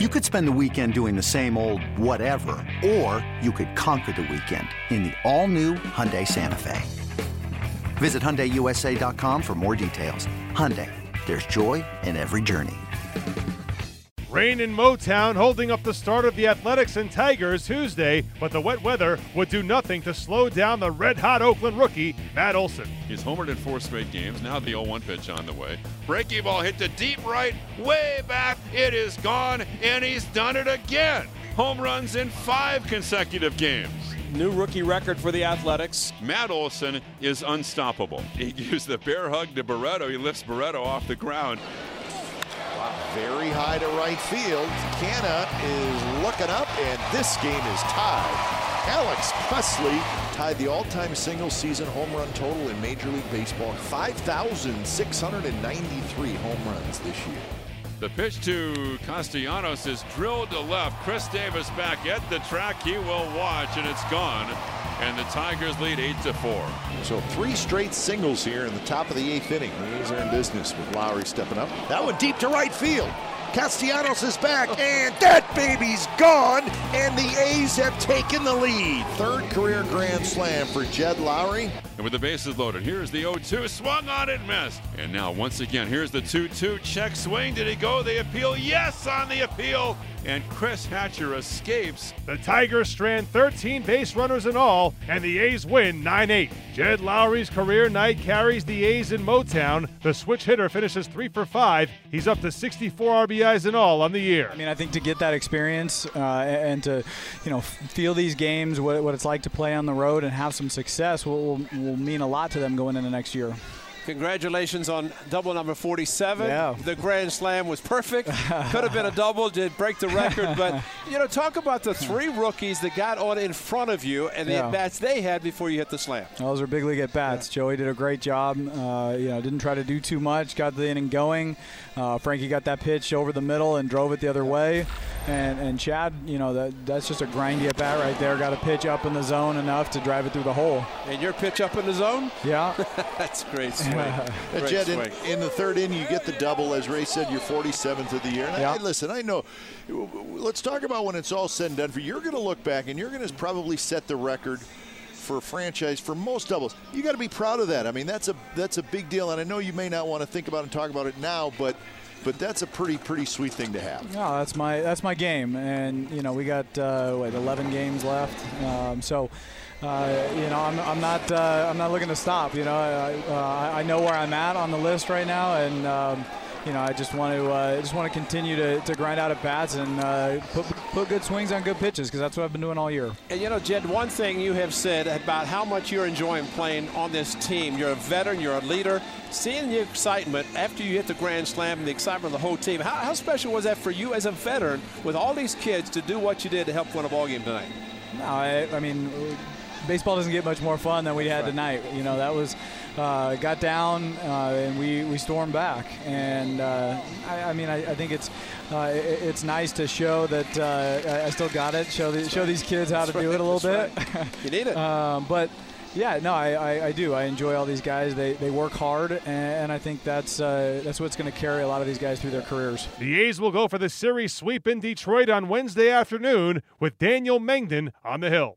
You could spend the weekend doing the same old whatever, or you could conquer the weekend in the all-new Hyundai Santa Fe. Visit HyundaiUSA.com for more details. Hyundai, there's joy in every journey. Rain in Motown holding up the start of the Athletics and Tigers Tuesday, but the wet weather would do nothing to slow down the red hot Oakland rookie, Matt Olson. He's homered in four straight games. Now the 0 1 pitch on the way. Breaking ball hit to deep right, way back. It is gone, and he's done it again. Home runs in five consecutive games. New rookie record for the Athletics. Matt Olson is unstoppable. He gives the bear hug to Barreto. He lifts Barreto off the ground. Very high to right field. Canha is looking up, and this game is tied. Alex Presley tied the all-time single season home run total in Major League Baseball. 5,693 home runs this year. The pitch to Castellanos is drilled to left. Khris Davis back at the track. He will watch, and it's gone. And the Tigers lead 8 to 4. So three straight singles here in the top of the eighth inning. The are in business with Lowrie stepping up. That one deep to right field. Castellanos is back, and that baby's gone, and the A's have taken the lead. Third career grand slam for Jed Lowrie. And with the bases loaded, here's the 0-2, swung on it, missed. And now once again, here's the 2-2 check swing. Did he go the appeal? Yes, on the appeal. And Chris Hatcher escapes. The Tigers strand 13 base runners in all, and the A's win 9 8. Jed Lowrie's career night carries the A's in Motown. The switch hitter finishes 3 for 5. He's up to 64 RBIs in all on the year. I mean, I think to get that experience uh, and to, you know, feel these games, what, what, it's like to play on the road and have some success will, will, will mean a lot to them going into next year. Congratulations on double number 47. Yeah. The Grand Slam was perfect. Could have been a double, did break the record. But, you know, talk about the three rookies that got on in front of you and the Yeah. at bats they had before you hit the slam. Those are big league at bats. Joey did a great job. Uh, you know, didn't try to do too much. Got the inning going. Uh, Frankie got that pitch over the middle and drove it the other way. And and Chad, you know, that that's just a grindy at bat right there. Got a pitch up in the zone enough to drive it through the hole. And your pitch up in the zone? Yeah. That's great swing. Uh, Jed, in, swing. in the third inning, you get the double. As Ray said, you're 47th of the year. And I- Yeah. I, listen, I know. Let's talk about when it's all said and done. For you're going to look back and you're going to probably set the record for a franchise for most doubles. You got to be proud of that. I mean, that's a that's a big deal. And I know you may not want to think about and talk about it now, but but that's a pretty pretty sweet thing to have. No, that's my that's my game, and you know we got uh, what 11 games left, um, so. Uh, you know, I'm, I'm not uh, I'm not looking to stop. You know, I, uh, I know where I'm at on the list right now, and um, you know, I just want to uh, just want to continue to, to grind out at bats and uh, put put good swings on good pitches because that's what I've been doing all year. And you know, Jed, one thing you have said about how much you're enjoying playing on this team. You're a veteran, you're a leader. Seeing the excitement after you hit the Grand Slam and the excitement of the whole team, how, how special was that for you as a veteran with all these kids to do what you did to help win a ball game tonight? No, I, I mean, baseball doesn't get much more fun than we had tonight. You know, that was uh, got down uh, and we, we stormed back. And uh, I, I mean, I, I think it's uh, it, it's nice to show that uh, I- I still got it. Show the, show these kids how to That's do it a little right. bit. You need it. um, but. Yeah, no, I, I, I do. I enjoy all these guys. They, they work hard, and, and I think that's uh, that's what's going to carry a lot of these guys through their careers. The A's will go for the series sweep in Detroit on Wednesday afternoon with Daniel Mengden on the hill.